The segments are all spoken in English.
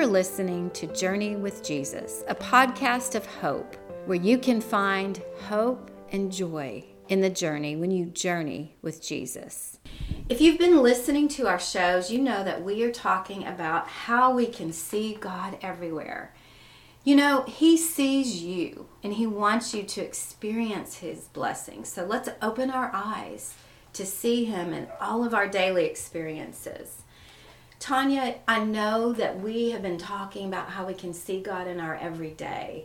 are listening to Journey with Jesus, a podcast of hope where you can find hope and joy in the journey when you journey with Jesus. If you've been listening to our shows, you know that we are talking about how we can see God everywhere. You know, He sees you and He wants you to experience His blessings. So let's open our eyes to see Him in all of our daily experiences. Tanya, I know that we have been talking about how we can see God in our everyday.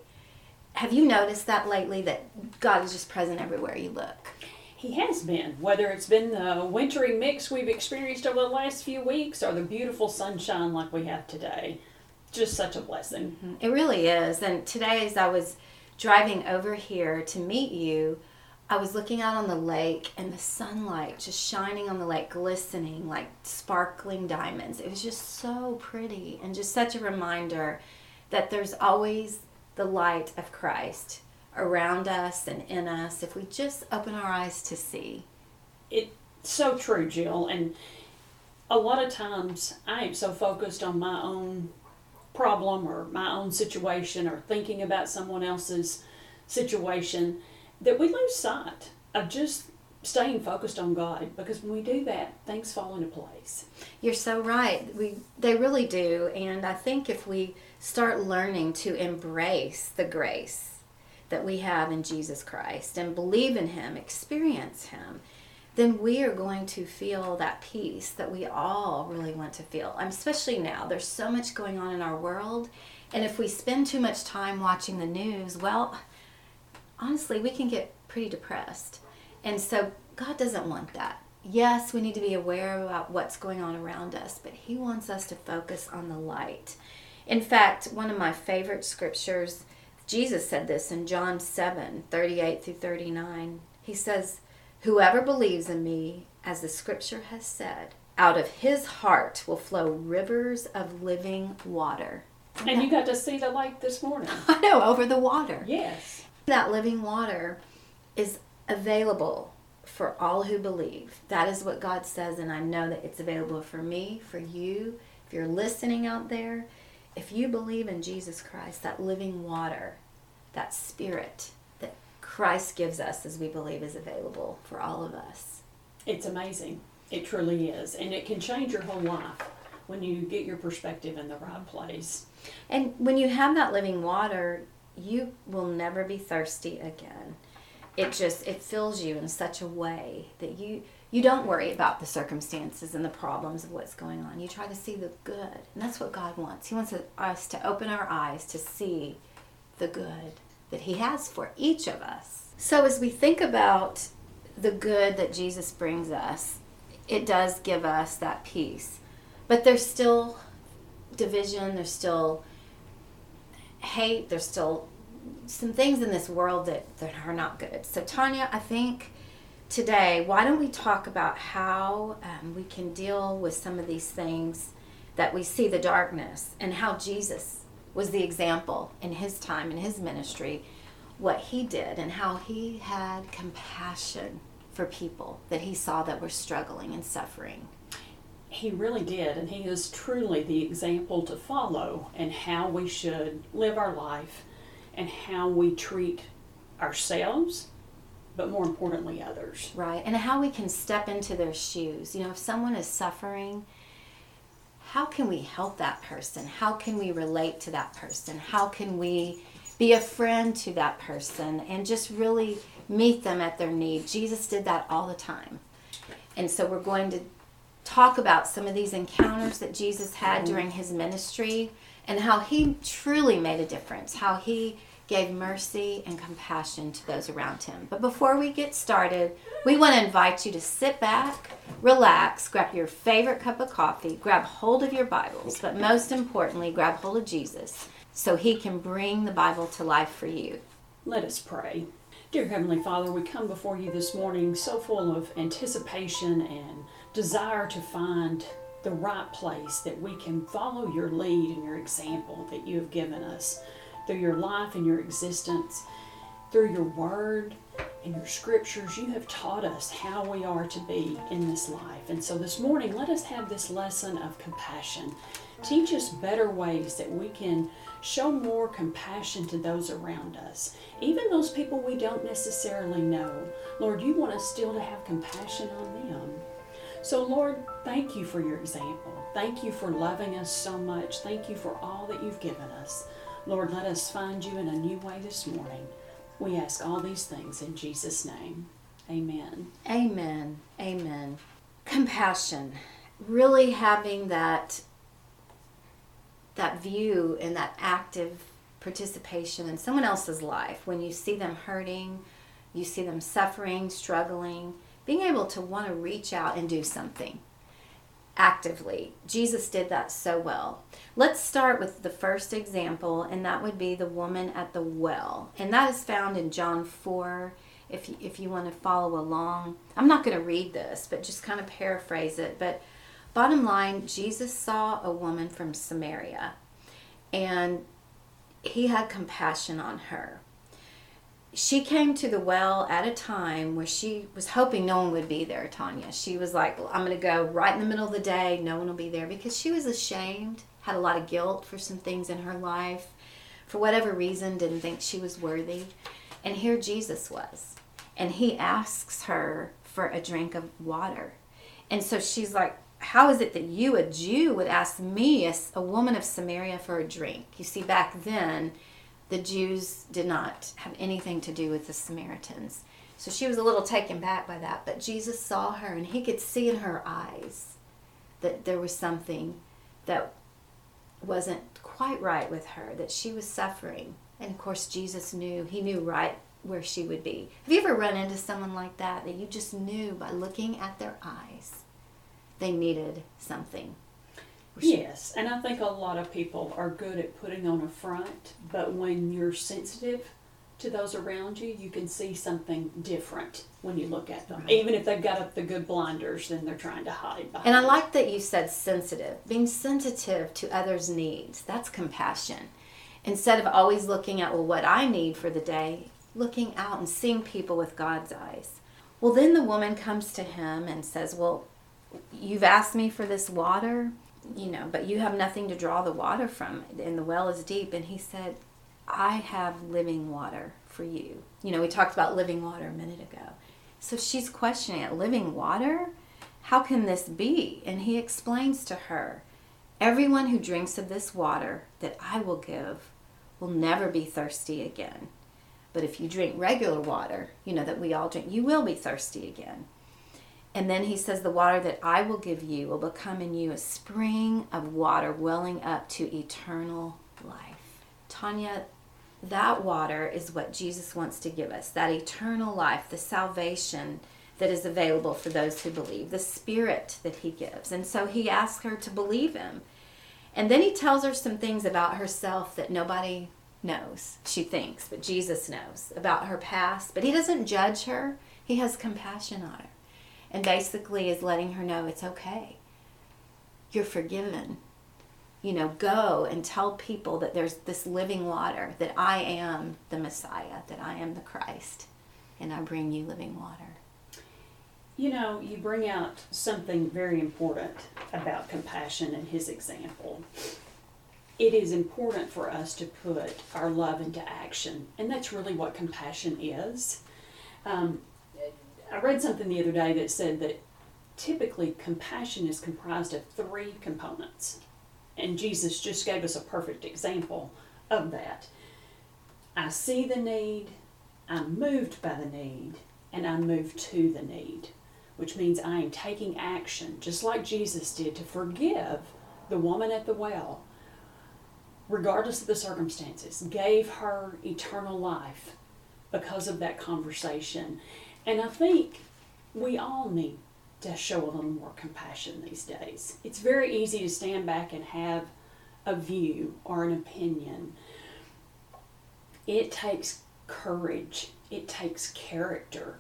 Have you noticed that lately that God is just present everywhere you look? He has been, whether it's been the wintry mix we've experienced over the last few weeks or the beautiful sunshine like we have today. Just such a blessing. Mm-hmm. It really is. And today, as I was driving over here to meet you, I was looking out on the lake and the sunlight just shining on the lake, glistening like sparkling diamonds. It was just so pretty and just such a reminder that there's always the light of Christ around us and in us if we just open our eyes to see. It's so true, Jill. And a lot of times I am so focused on my own problem or my own situation or thinking about someone else's situation that we lose sight of just staying focused on God because when we do that, things fall into place. You're so right. We they really do, and I think if we start learning to embrace the grace that we have in Jesus Christ and believe in him, experience him, then we are going to feel that peace that we all really want to feel. Um, especially now, there's so much going on in our world, and if we spend too much time watching the news, well, honestly, we can get pretty depressed. And so God doesn't want that. Yes, we need to be aware about what's going on around us, but He wants us to focus on the light. In fact, one of my favorite scriptures, Jesus said this in John 7 38 through 39. He says, Whoever believes in me, as the scripture has said, out of his heart will flow rivers of living water. And you got to see the light this morning. I know, over the water. Yes. That living water is available for all who believe. That is what God says, and I know that it's available for me, for you. If you're listening out there, if you believe in Jesus Christ, that living water, that spirit that Christ gives us as we believe is available for all of us. It's amazing. It truly is. And it can change your whole life when you get your perspective in the right place. And when you have that living water, you will never be thirsty again. It just it fills you in such a way that you you don't worry about the circumstances and the problems of what's going on. You try to see the good. And that's what God wants. He wants us to open our eyes to see the good that he has for each of us. So as we think about the good that Jesus brings us, it does give us that peace. But there's still division, there's still hate, there's still some things in this world that, that are not good. So, Tanya, I think today, why don't we talk about how um, we can deal with some of these things that we see the darkness and how Jesus was the example in his time, in his ministry, what he did and how he had compassion for people that he saw that were struggling and suffering. He really did, and he is truly the example to follow and how we should live our life and how we treat ourselves, but more importantly, others. Right, and how we can step into their shoes. You know, if someone is suffering, how can we help that person? How can we relate to that person? How can we be a friend to that person and just really meet them at their need? Jesus did that all the time. And so we're going to talk about some of these encounters that Jesus had during his ministry and how he truly made a difference, how he gave mercy and compassion to those around him. But before we get started, we want to invite you to sit back, relax, grab your favorite cup of coffee, grab hold of your Bibles, but most importantly, grab hold of Jesus so he can bring the Bible to life for you. Let us pray. Dear Heavenly Father, we come before you this morning so full of anticipation and desire to find the right place that we can follow your lead and your example that you have given us through your life and your existence, through your word and your scriptures. You have taught us how we are to be in this life. And so this morning, let us have this lesson of compassion Teach us better ways that we can show more compassion to those around us, even those people we don't necessarily know. Lord, you want us still to have compassion on them. So, Lord, thank you for your example. Thank you for loving us so much. Thank you for all that you've given us. Lord, let us find you in a new way this morning. We ask all these things in Jesus' name. Amen. Amen. Amen. Compassion. Really having that that view and that active participation in someone else's life when you see them hurting, you see them suffering, struggling, being able to want to reach out and do something actively. Jesus did that so well. Let's start with the first example, and that would be the woman at the well. And that is found in John 4. If you, if you want to follow along, I'm not going to read this, but just kind of paraphrase it. But bottom line, Jesus saw a woman from Samaria, and he had compassion on her she came to the well at a time where she was hoping no one would be there, Tanya. She was like, well, I'm going to go right in the middle of the day. No one will be there because she was ashamed, had a lot of guilt for some things in her life. For whatever reason, didn't think she was worthy. And here Jesus was. And he asks her for a drink of water. And so she's like, How is it that you, a Jew, would ask me, a, a woman of Samaria, for a drink? You see, back then, the Jews did not have anything to do with the Samaritans. So she was a little taken back by that. But Jesus saw her and he could see in her eyes that there was something that wasn't quite right with her, that she was suffering. And of course, Jesus knew, he knew right where she would be. Have you ever run into someone like that that you just knew by looking at their eyes they needed something? Yes, and I think a lot of people are good at putting on a front, but when you're sensitive to those around you, you can see something different when you look at them. Right. Even if they've got up the good blinders, then they're trying to hide behind. And I like that you said sensitive. Being sensitive to others' needs, that's compassion. Instead of always looking at, well, what I need for the day, looking out and seeing people with God's eyes. Well, then the woman comes to him and says, Well, you've asked me for this water you know, but you have nothing to draw the water from, and the well is deep. And he said, I have living water for you. You know, we talked about living water a minute ago. So she's questioning it living water? How can this be? And he explains to her, Everyone who drinks of this water that I will give will never be thirsty again. But if you drink regular water, you know, that we all drink, you will be thirsty again. And then he says, The water that I will give you will become in you a spring of water welling up to eternal life. Tanya, that water is what Jesus wants to give us that eternal life, the salvation that is available for those who believe, the spirit that he gives. And so he asks her to believe him. And then he tells her some things about herself that nobody knows, she thinks, but Jesus knows about her past. But he doesn't judge her, he has compassion on her and basically is letting her know it's okay. You're forgiven. You know, go and tell people that there's this living water, that I am the Messiah, that I am the Christ, and I bring you living water. You know, you bring out something very important about compassion and his example. It is important for us to put our love into action, and that's really what compassion is. Um, I read something the other day that said that typically compassion is comprised of three components. And Jesus just gave us a perfect example of that. I see the need, I'm moved by the need, and I'm moved to the need, which means I am taking action, just like Jesus did, to forgive the woman at the well, regardless of the circumstances, gave her eternal life because of that conversation. And I think we all need to show a little more compassion these days. It's very easy to stand back and have a view or an opinion. It takes courage, it takes character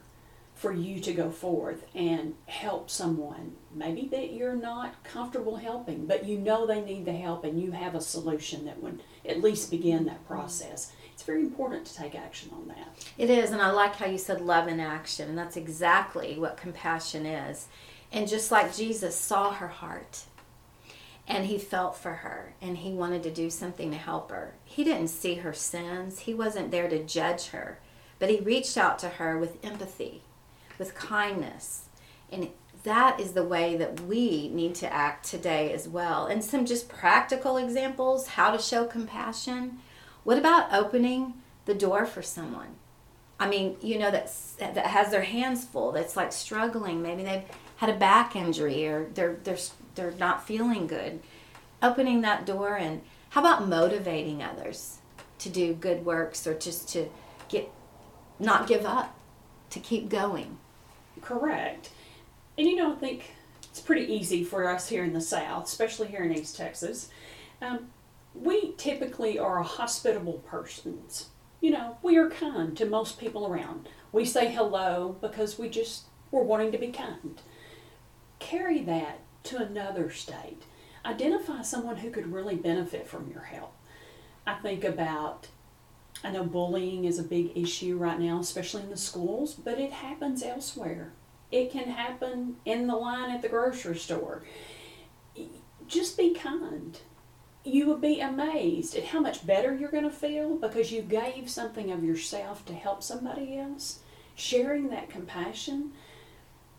for you to go forth and help someone maybe that you're not comfortable helping but you know they need the help and you have a solution that would at least begin that process it's very important to take action on that. It is, and I like how you said love in action, and that's exactly what compassion is. And just like Jesus saw her heart, and he felt for her and he wanted to do something to help her. He didn't see her sins, he wasn't there to judge her, but he reached out to her with empathy, with kindness. And that is the way that we need to act today as well. And some just practical examples how to show compassion. What about opening the door for someone? I mean, you know, that's, that has their hands full, that's like struggling. Maybe they've had a back injury or they're, they're, they're not feeling good. Opening that door and how about motivating others to do good works or just to get, not give up, to keep going? Correct. And you know, I think it's pretty easy for us here in the South, especially here in East Texas. Um, we typically are hospitable persons. You know, we are kind to most people around. We say hello because we just we're wanting to be kind. Carry that to another state. Identify someone who could really benefit from your help. I think about I know bullying is a big issue right now, especially in the schools, but it happens elsewhere. It can happen in the line at the grocery store. Just be kind. You would be amazed at how much better you're going to feel because you gave something of yourself to help somebody else. Sharing that compassion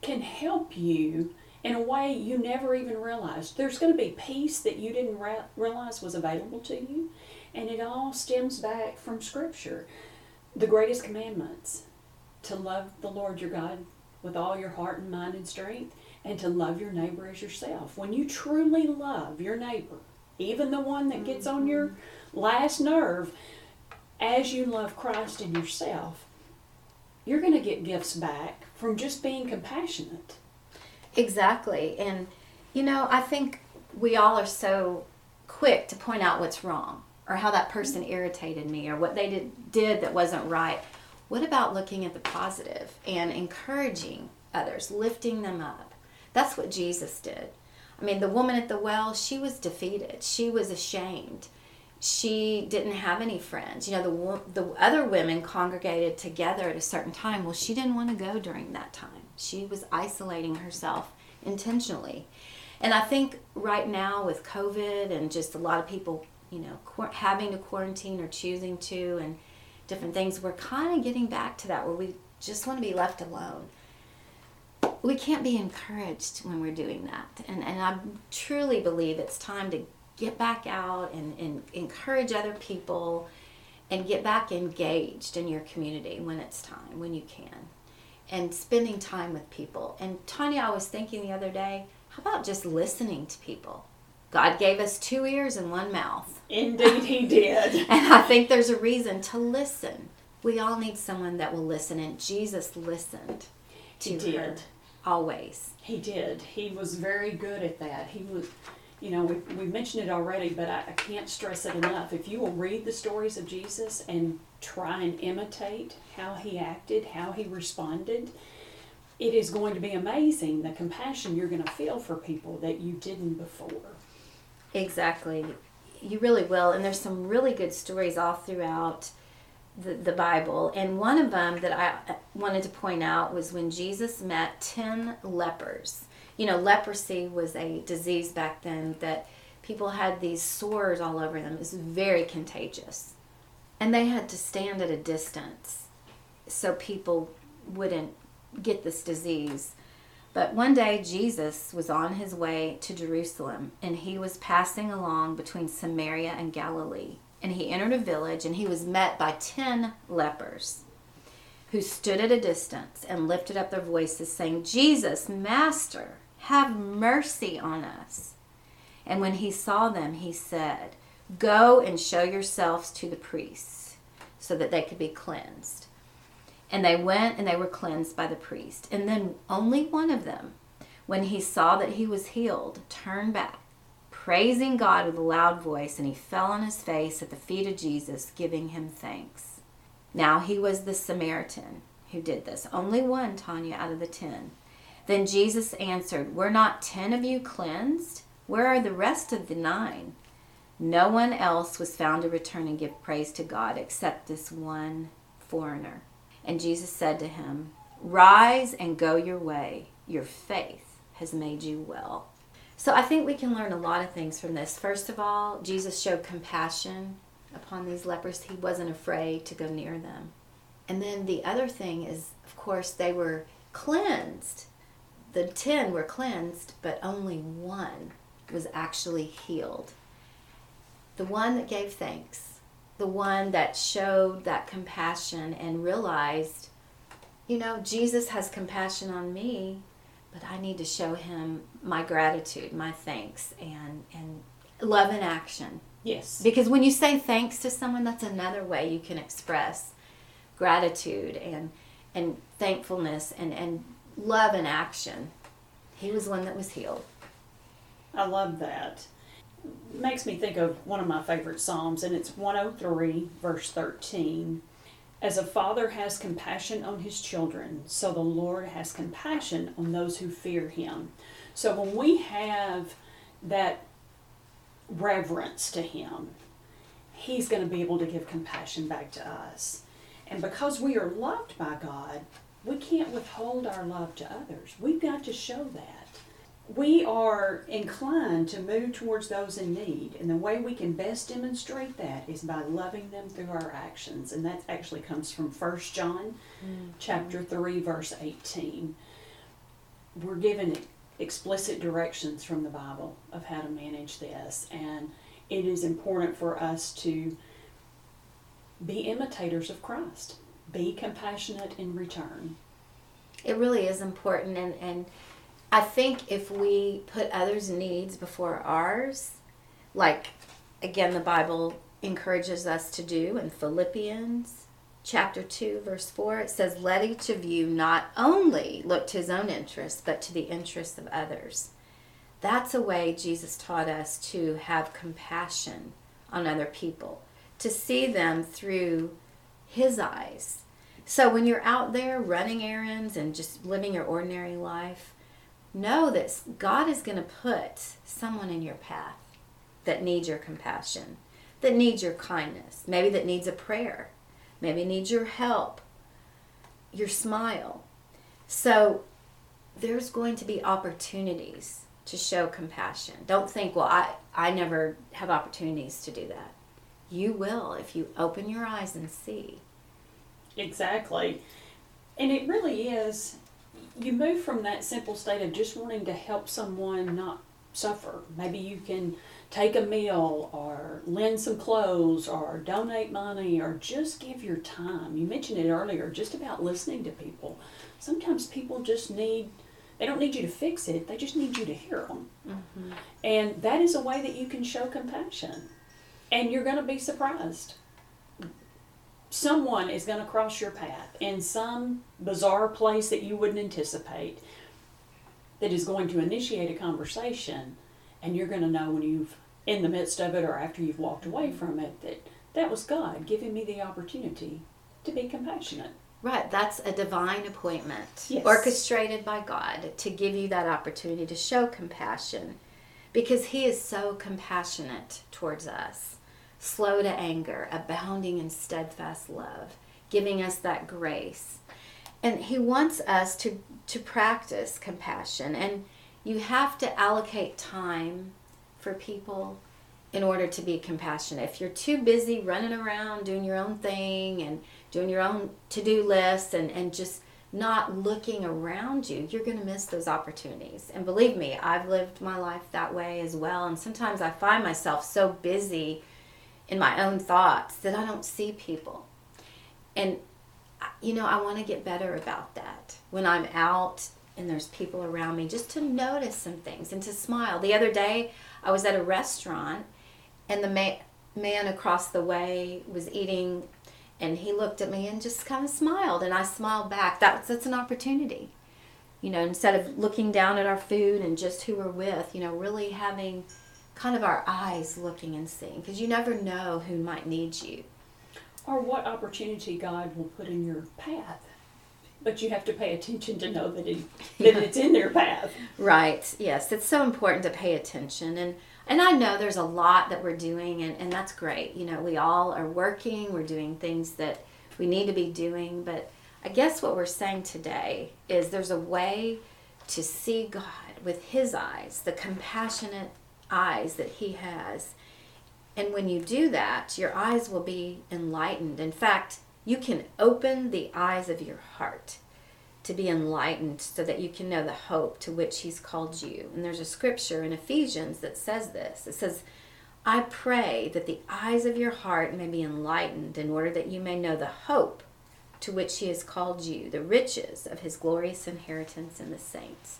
can help you in a way you never even realized. There's going to be peace that you didn't re- realize was available to you, and it all stems back from Scripture. The greatest commandments to love the Lord your God with all your heart and mind and strength, and to love your neighbor as yourself. When you truly love your neighbor, even the one that gets on your last nerve, as you love Christ and yourself, you're going to get gifts back from just being compassionate. Exactly. And, you know, I think we all are so quick to point out what's wrong or how that person irritated me or what they did, did that wasn't right. What about looking at the positive and encouraging others, lifting them up? That's what Jesus did. I mean, the woman at the well, she was defeated. She was ashamed. She didn't have any friends. You know, the the other women congregated together at a certain time. Well, she didn't want to go during that time. She was isolating herself intentionally. And I think right now with COVID and just a lot of people, you know, having to quarantine or choosing to and different things, we're kind of getting back to that where we just want to be left alone. We can't be encouraged when we're doing that. And, and I truly believe it's time to get back out and, and encourage other people and get back engaged in your community when it's time, when you can. And spending time with people. And Tanya, I was thinking the other day, how about just listening to people? God gave us two ears and one mouth. Indeed, He did. and I think there's a reason to listen. We all need someone that will listen, and Jesus listened to he did. Always. He did. He was very good at that. He was, you know, we, we mentioned it already, but I, I can't stress it enough. If you will read the stories of Jesus and try and imitate how he acted, how he responded, it is going to be amazing the compassion you're going to feel for people that you didn't before. Exactly. You really will. And there's some really good stories all throughout the, the Bible. And one of them that I uh, wanted to point out was when Jesus met 10 lepers. You know, leprosy was a disease back then that people had these sores all over them. It was very contagious. And they had to stand at a distance so people wouldn't get this disease. But one day Jesus was on his way to Jerusalem and he was passing along between Samaria and Galilee. And he entered a village and he was met by ten lepers who stood at a distance and lifted up their voices, saying, Jesus, Master, have mercy on us. And when he saw them, he said, Go and show yourselves to the priests so that they could be cleansed. And they went and they were cleansed by the priest. And then only one of them, when he saw that he was healed, turned back, praising God with a loud voice, and he fell on his face at the feet of Jesus, giving him thanks. Now he was the Samaritan who did this. Only one, Tanya, out of the ten. Then Jesus answered, Were not ten of you cleansed? Where are the rest of the nine? No one else was found to return and give praise to God except this one foreigner. And Jesus said to him, Rise and go your way. Your faith has made you well. So I think we can learn a lot of things from this. First of all, Jesus showed compassion upon these lepers. He wasn't afraid to go near them. And then the other thing is, of course, they were cleansed. The ten were cleansed, but only one was actually healed. The one that gave thanks, the one that showed that compassion and realized, you know, Jesus has compassion on me, but I need to show him my gratitude, my thanks, and, and love in action. Yes. Because when you say thanks to someone, that's another way you can express gratitude and and thankfulness and, and love in action. He was one that was healed. I love that. Makes me think of one of my favorite Psalms, and it's 103, verse 13. As a father has compassion on his children, so the Lord has compassion on those who fear him. So when we have that reverence to him, he's going to be able to give compassion back to us. And because we are loved by God, we can't withhold our love to others. We've got to show that. We are inclined to move towards those in need, and the way we can best demonstrate that is by loving them through our actions. And that actually comes from 1 John mm-hmm. chapter 3 verse 18. We're given explicit directions from the Bible of how to manage this, and it is important for us to be imitators of Christ. Be compassionate in return. It really is important and, and I think if we put others' needs before ours, like again the Bible encourages us to do in Philippians chapter 2 verse 4 it says let each of you not only look to his own interests but to the interests of others. That's a way Jesus taught us to have compassion on other people to see them through His eyes. So when you're out there running errands and just living your ordinary life, know that God is going to put someone in your path that needs your compassion, that needs your kindness, maybe that needs a prayer, maybe needs your help, your smile. So there's going to be opportunities to show compassion. Don't think, well, I, I never have opportunities to do that. You will if you open your eyes and see. Exactly. And it really is, you move from that simple state of just wanting to help someone not suffer. Maybe you can take a meal or lend some clothes or donate money or just give your time. You mentioned it earlier, just about listening to people. Sometimes people just need, they don't need you to fix it, they just need you to hear them. Mm-hmm. And that is a way that you can show compassion. And you're going to be surprised. Someone is going to cross your path in some bizarre place that you wouldn't anticipate that is going to initiate a conversation. And you're going to know when you've, in the midst of it or after you've walked away mm-hmm. from it, that that was God giving me the opportunity to be compassionate. Right, that's a divine appointment yes. orchestrated by God to give you that opportunity to show compassion because He is so compassionate towards us slow to anger, abounding in steadfast love, giving us that grace. And he wants us to, to practice compassion. And you have to allocate time for people in order to be compassionate. If you're too busy running around doing your own thing and doing your own to do lists and, and just not looking around you, you're going to miss those opportunities. And believe me, I've lived my life that way as well. And sometimes I find myself so busy in my own thoughts that I don't see people. And, you know, I want to get better about that. When I'm out and there's people around me, just to notice some things and to smile. The other day, I was at a restaurant and the ma- man across the way was eating and he looked at me and just kind of smiled and I smiled back. That's, that's an opportunity. You know, instead of looking down at our food and just who we're with, you know, really having kind of our eyes looking and seeing because you never know who might need you. Or what opportunity God will put in your path. But you have to pay attention to know that, it, that it's in their path. Right, yes. It's so important to pay attention. And, and I know there's a lot that we're doing, and, and that's great. You know, we all are working, we're doing things that we need to be doing. But I guess what we're saying today is there's a way to see God with His eyes, the compassionate eyes that He has. And when you do that, your eyes will be enlightened. In fact, you can open the eyes of your heart to be enlightened so that you can know the hope to which He's called you. And there's a scripture in Ephesians that says this it says, I pray that the eyes of your heart may be enlightened in order that you may know the hope to which He has called you, the riches of His glorious inheritance in the saints.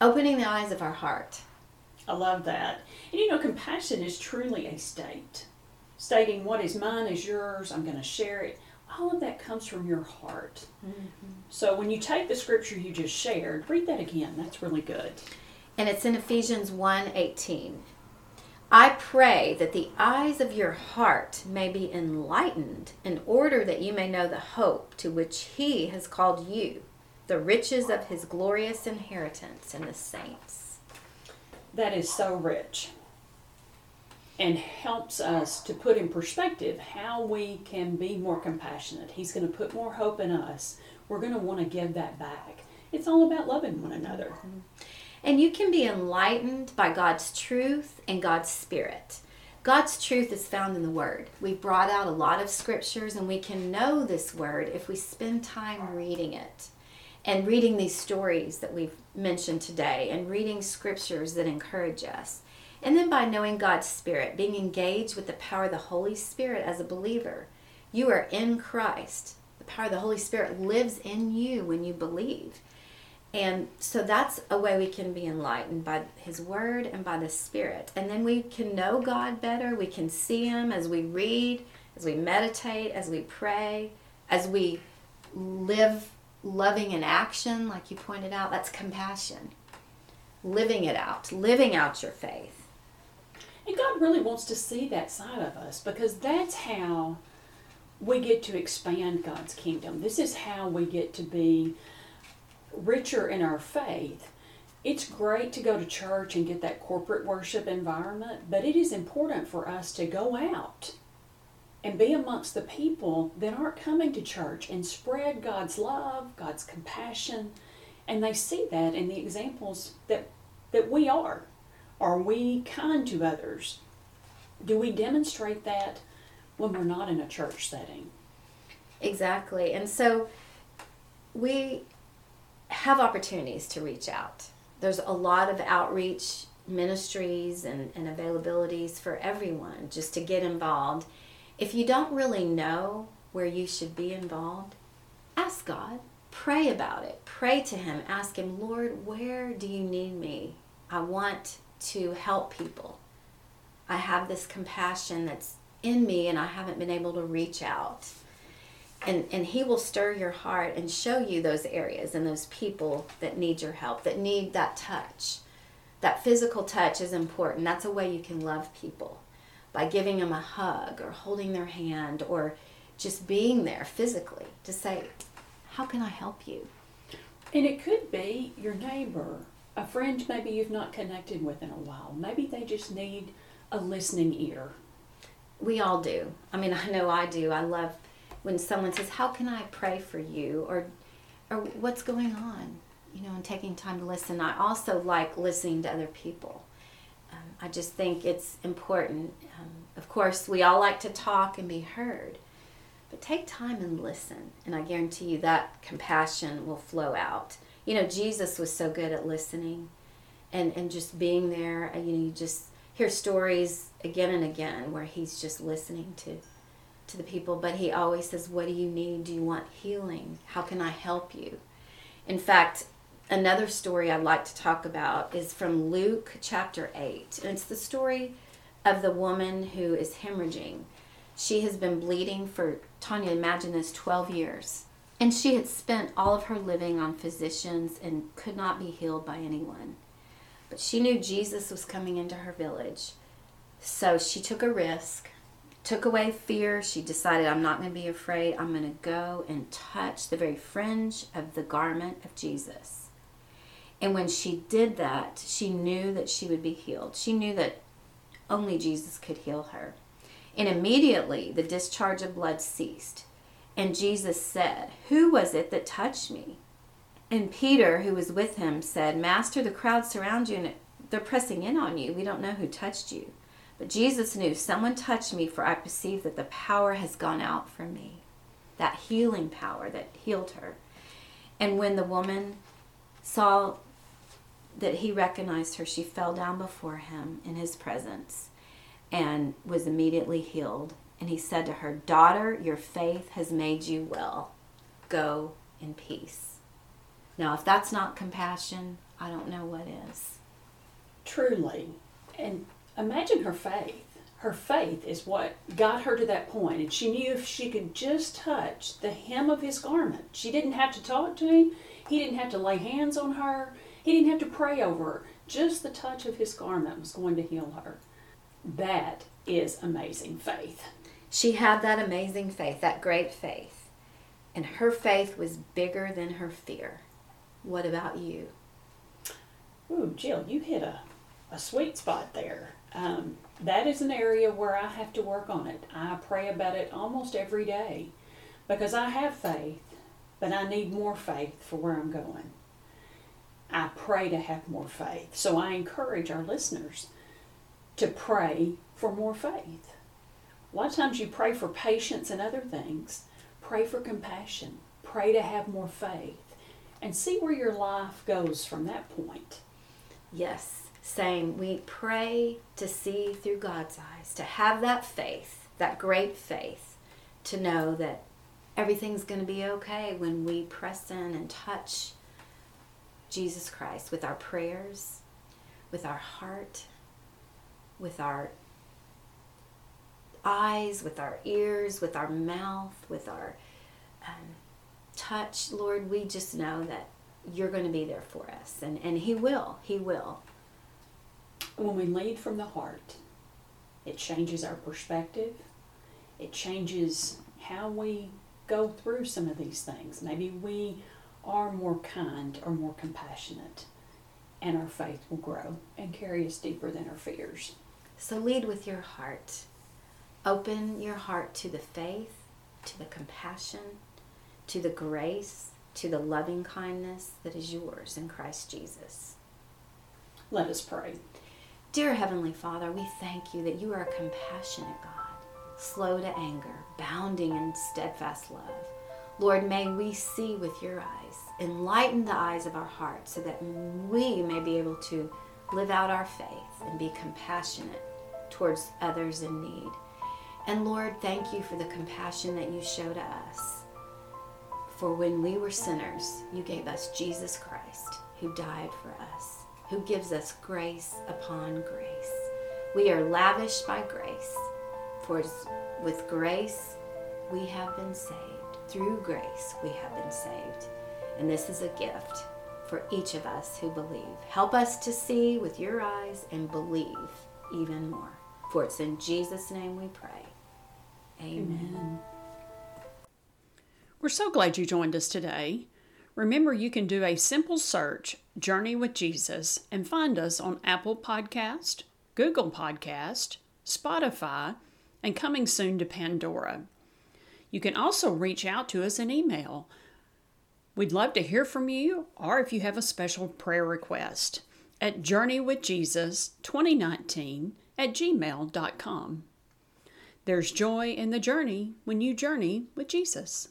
Opening the eyes of our heart. I love that. And you know, compassion is truly a state. Stating what is mine is yours, I'm going to share it. All of that comes from your heart. Mm-hmm. So when you take the scripture you just shared, read that again. That's really good. And it's in Ephesians 1 18. I pray that the eyes of your heart may be enlightened in order that you may know the hope to which He has called you, the riches of His glorious inheritance in the saints. That is so rich and helps us to put in perspective how we can be more compassionate. He's going to put more hope in us. We're going to want to give that back. It's all about loving one another. Mm-hmm. And you can be enlightened by God's truth and God's spirit. God's truth is found in the Word. We've brought out a lot of scriptures, and we can know this Word if we spend time reading it and reading these stories that we've mentioned today and reading scriptures that encourage us. And then by knowing God's Spirit, being engaged with the power of the Holy Spirit as a believer. You are in Christ. The power of the Holy Spirit lives in you when you believe. And so that's a way we can be enlightened by His Word and by the Spirit. And then we can know God better. We can see Him as we read, as we meditate, as we pray, as we live loving in action, like you pointed out. That's compassion. Living it out, living out your faith. And God really wants to see that side of us because that's how we get to expand God's kingdom. This is how we get to be richer in our faith, it's great to go to church and get that corporate worship environment, but it is important for us to go out and be amongst the people that aren't coming to church and spread God's love, God's compassion, and they see that in the examples that that we are. Are we kind to others? Do we demonstrate that when we're not in a church setting? Exactly. And so we have opportunities to reach out. There's a lot of outreach ministries and, and availabilities for everyone just to get involved. If you don't really know where you should be involved, ask God. Pray about it. Pray to Him. Ask Him, Lord, where do you need me? I want to help people. I have this compassion that's in me and I haven't been able to reach out and and he will stir your heart and show you those areas and those people that need your help that need that touch that physical touch is important that's a way you can love people by giving them a hug or holding their hand or just being there physically to say how can i help you? And it could be your neighbor. A friend maybe you've not connected with in a while. Maybe they just need a listening ear. We all do. I mean i know i do. I love when someone says, "How can I pray for you?" or or what's going on, you know, and taking time to listen. I also like listening to other people. Um, I just think it's important. Um, of course, we all like to talk and be heard, but take time and listen, and I guarantee you that compassion will flow out. You know, Jesus was so good at listening, and and just being there. You know, you just hear stories again and again where he's just listening to to the people, but he always says, What do you need? Do you want healing? How can I help you? In fact, another story I'd like to talk about is from Luke chapter 8. And it's the story of the woman who is hemorrhaging. She has been bleeding for, Tanya, imagine this, 12 years. And she had spent all of her living on physicians and could not be healed by anyone. But she knew Jesus was coming into her village. So she took a risk took away fear. She decided, I'm not going to be afraid. I'm going to go and touch the very fringe of the garment of Jesus. And when she did that, she knew that she would be healed. She knew that only Jesus could heal her. And immediately the discharge of blood ceased. And Jesus said, Who was it that touched me? And Peter, who was with him, said, Master, the crowd surround you and they're pressing in on you. We don't know who touched you. But Jesus knew, Someone touched me, for I perceive that the power has gone out from me. That healing power that healed her. And when the woman saw that he recognized her, she fell down before him in his presence and was immediately healed. And he said to her, Daughter, your faith has made you well. Go in peace. Now, if that's not compassion, I don't know what is. Truly. And imagine her faith. Her faith is what got her to that point. and she knew if she could just touch the hem of his garment, she didn't have to talk to him, he didn't have to lay hands on her, he didn't have to pray over her. Just the touch of his garment was going to heal her. That is amazing faith. She had that amazing faith, that great faith. And her faith was bigger than her fear. What about you? Ooh, Jill, you hit a, a sweet spot there. Um, that is an area where I have to work on it. I pray about it almost every day because I have faith, but I need more faith for where I'm going. I pray to have more faith. So I encourage our listeners to pray for more faith. A lot of times you pray for patience and other things. Pray for compassion. Pray to have more faith. And see where your life goes from that point. Yes, same. We pray to see through God's eyes, to have that faith, that great faith, to know that everything's going to be okay when we press in and touch Jesus Christ with our prayers, with our heart, with our eyes, with our ears, with our mouth, with our um, touch. Lord, we just know that you're going to be there for us. And, and He will. He will. When we lead from the heart, it changes our perspective, it changes how we go through some of these things. Maybe we are more kind or more compassionate, and our faith will grow and carry us deeper than our fears. So lead with your heart. Open your heart to the faith, to the compassion, to the grace, to the loving kindness that is yours in Christ Jesus. Let us pray. Dear Heavenly Father, we thank you that you are a compassionate God, slow to anger, bounding in steadfast love. Lord, may we see with your eyes, enlighten the eyes of our hearts so that we may be able to live out our faith and be compassionate towards others in need. And Lord, thank you for the compassion that you show to us. For when we were sinners, you gave us Jesus Christ, who died for us, who gives us grace upon grace. We are lavished by grace, for with grace we have been saved. Through grace we have been saved. And this is a gift for each of us who believe. Help us to see with your eyes and believe even more. For it's in Jesus' name we pray. Amen. Amen. We're so glad you joined us today. Remember, you can do a simple search, Journey with Jesus, and find us on Apple Podcast, Google Podcast, Spotify, and coming soon to Pandora. You can also reach out to us in email. We'd love to hear from you, or if you have a special prayer request, at journeywithjesus2019 at gmail.com. There's joy in the journey when you journey with Jesus.